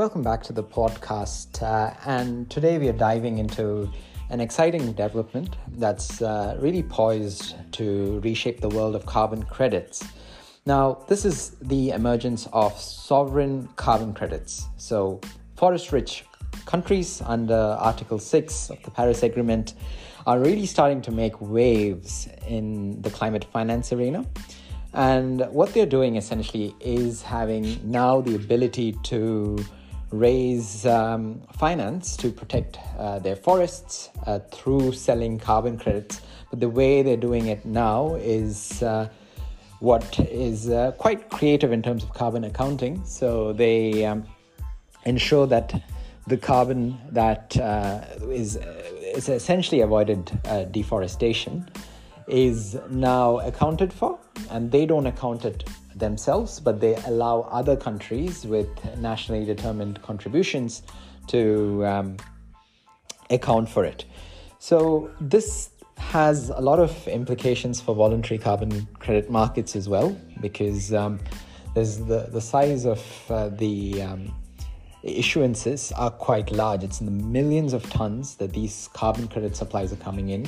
Welcome back to the podcast. Uh, and today we are diving into an exciting development that's uh, really poised to reshape the world of carbon credits. Now, this is the emergence of sovereign carbon credits. So, forest rich countries under Article 6 of the Paris Agreement are really starting to make waves in the climate finance arena. And what they're doing essentially is having now the ability to raise um, finance to protect uh, their forests uh, through selling carbon credits. But the way they're doing it now is uh, what is uh, quite creative in terms of carbon accounting. So they um, ensure that the carbon that uh, is is essentially avoided uh, deforestation is now accounted for, and they don't account it themselves, but they allow other countries with nationally determined contributions to um, account for it. So, this has a lot of implications for voluntary carbon credit markets as well, because um, there's the, the size of uh, the um, issuances are quite large. It's in the millions of tons that these carbon credit supplies are coming in.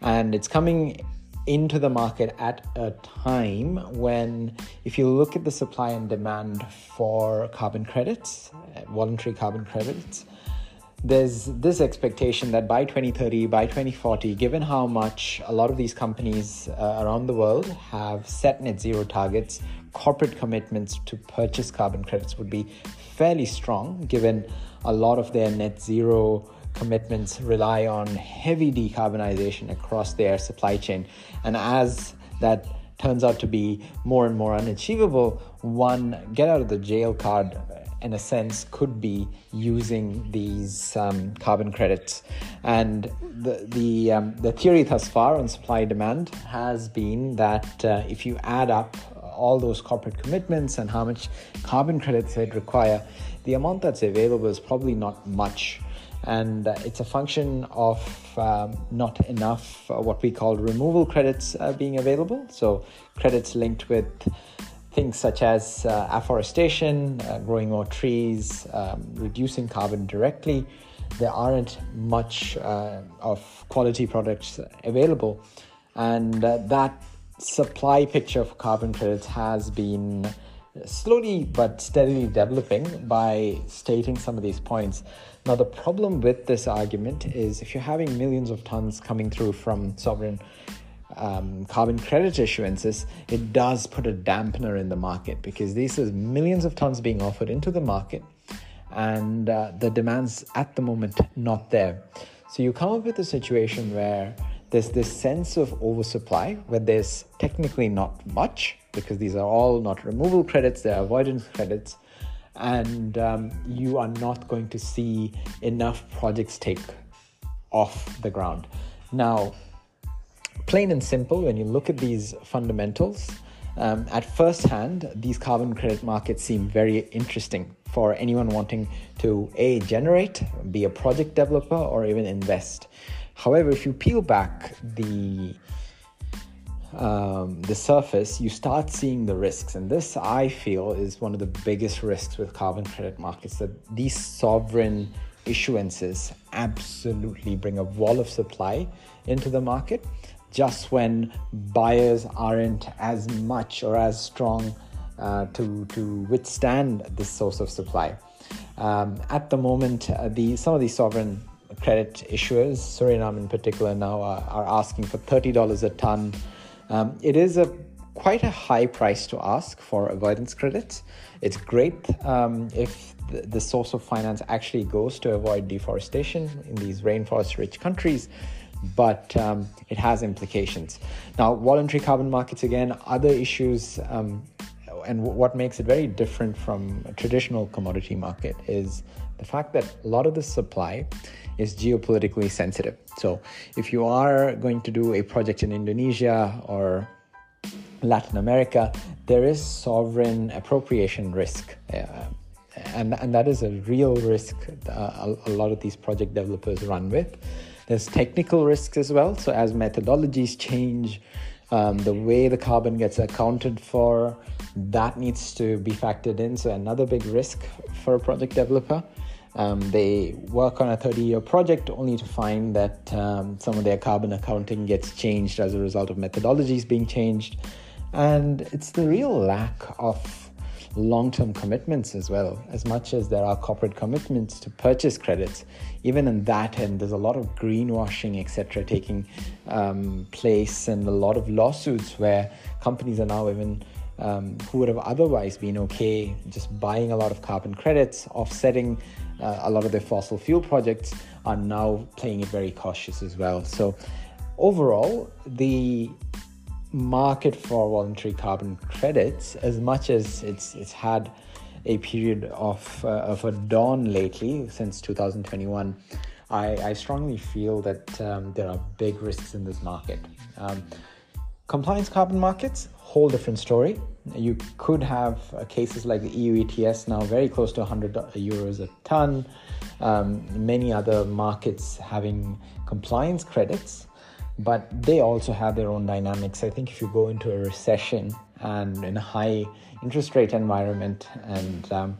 And it's coming into the market at a time when, if you look at the supply and demand for carbon credits, voluntary carbon credits, there's this expectation that by 2030, by 2040, given how much a lot of these companies uh, around the world have set net zero targets, corporate commitments to purchase carbon credits would be fairly strong, given a lot of their net zero commitments rely on heavy decarbonization across their supply chain. And as that turns out to be more and more unachievable, one get out of the jail card in a sense could be using these um, carbon credits and the the, um, the theory thus far on supply demand has been that uh, if you add up all those corporate commitments and how much carbon credits they'd require the amount that's available is probably not much and uh, it's a function of um, not enough uh, what we call removal credits uh, being available. So, credits linked with things such as uh, afforestation, uh, growing more trees, um, reducing carbon directly. There aren't much uh, of quality products available, and that supply picture for carbon credits has been slowly but steadily developing by stating some of these points. Now, the problem with this argument is if you're having millions of tons coming through from sovereign um, carbon credit issuances, it does put a dampener in the market because this is millions of tons being offered into the market and uh, the demand's at the moment not there. So you come up with a situation where there's this sense of oversupply where there's technically not much because these are all not removal credits, they're avoidance credits, and um, you are not going to see enough projects take off the ground. Now, plain and simple, when you look at these fundamentals, um, at first hand, these carbon credit markets seem very interesting for anyone wanting to A, generate, be a project developer, or even invest. However, if you peel back the um, the surface, you start seeing the risks. And this, I feel, is one of the biggest risks with carbon credit markets that these sovereign issuances absolutely bring a wall of supply into the market just when buyers aren't as much or as strong uh, to, to withstand this source of supply. Um, at the moment, uh, the, some of these sovereign credit issuers, Suriname in particular, now are, are asking for $30 a ton. Um, it is a quite a high price to ask for avoidance credits. It's great um, if the, the, source of finance actually goes to avoid deforestation in these rainforest rich countries, but um, it has implications. Now, voluntary carbon markets, again, other issues. Um, and what makes it very different from a traditional commodity market is the fact that a lot of the supply is geopolitically sensitive. So, if you are going to do a project in Indonesia or Latin America, there is sovereign appropriation risk. Uh, and, and that is a real risk uh, a, lot of these project developers run with. There's technical risks as well. So, as methodologies change, Um, the way the carbon gets accounted for, that needs to be factored in. So, another big risk for a project developer. Um, they work on a 30 year project only to find that um, some of their carbon accounting gets changed as a result of methodologies being changed. And it's the real lack of long term commitments as well. As much as there are corporate commitments to purchase credits, even in that end, there's a lot of greenwashing, etc., taking um, place, and a lot of lawsuits where companies are now even. Um, who would have otherwise been okay just buying a lot of carbon credits, offsetting uh, a lot of their fossil fuel projects, are now playing it very cautious as well. So, overall, the market for voluntary carbon credits, as much as it's it's had a period of uh, of a dawn lately since 2021, I, I strongly feel that um, there are big risks in this market. Um, compliance carbon markets, whole different story. You could have uh, cases like the EU ETS now very close to 100 euros a ton. Um, many other markets having compliance credits but they also have their own dynamics. I think if you go into a recession and in a high interest rate environment and um,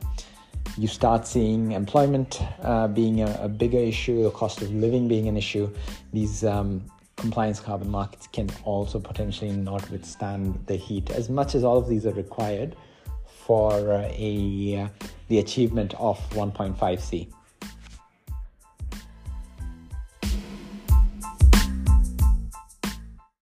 you start seeing employment uh, being a, a, bigger issue, the cost of living being an issue, these um, compliance carbon markets can also potentially not withstand the heat as much as all of these are required for uh, a uh, the achievement of 1.5c.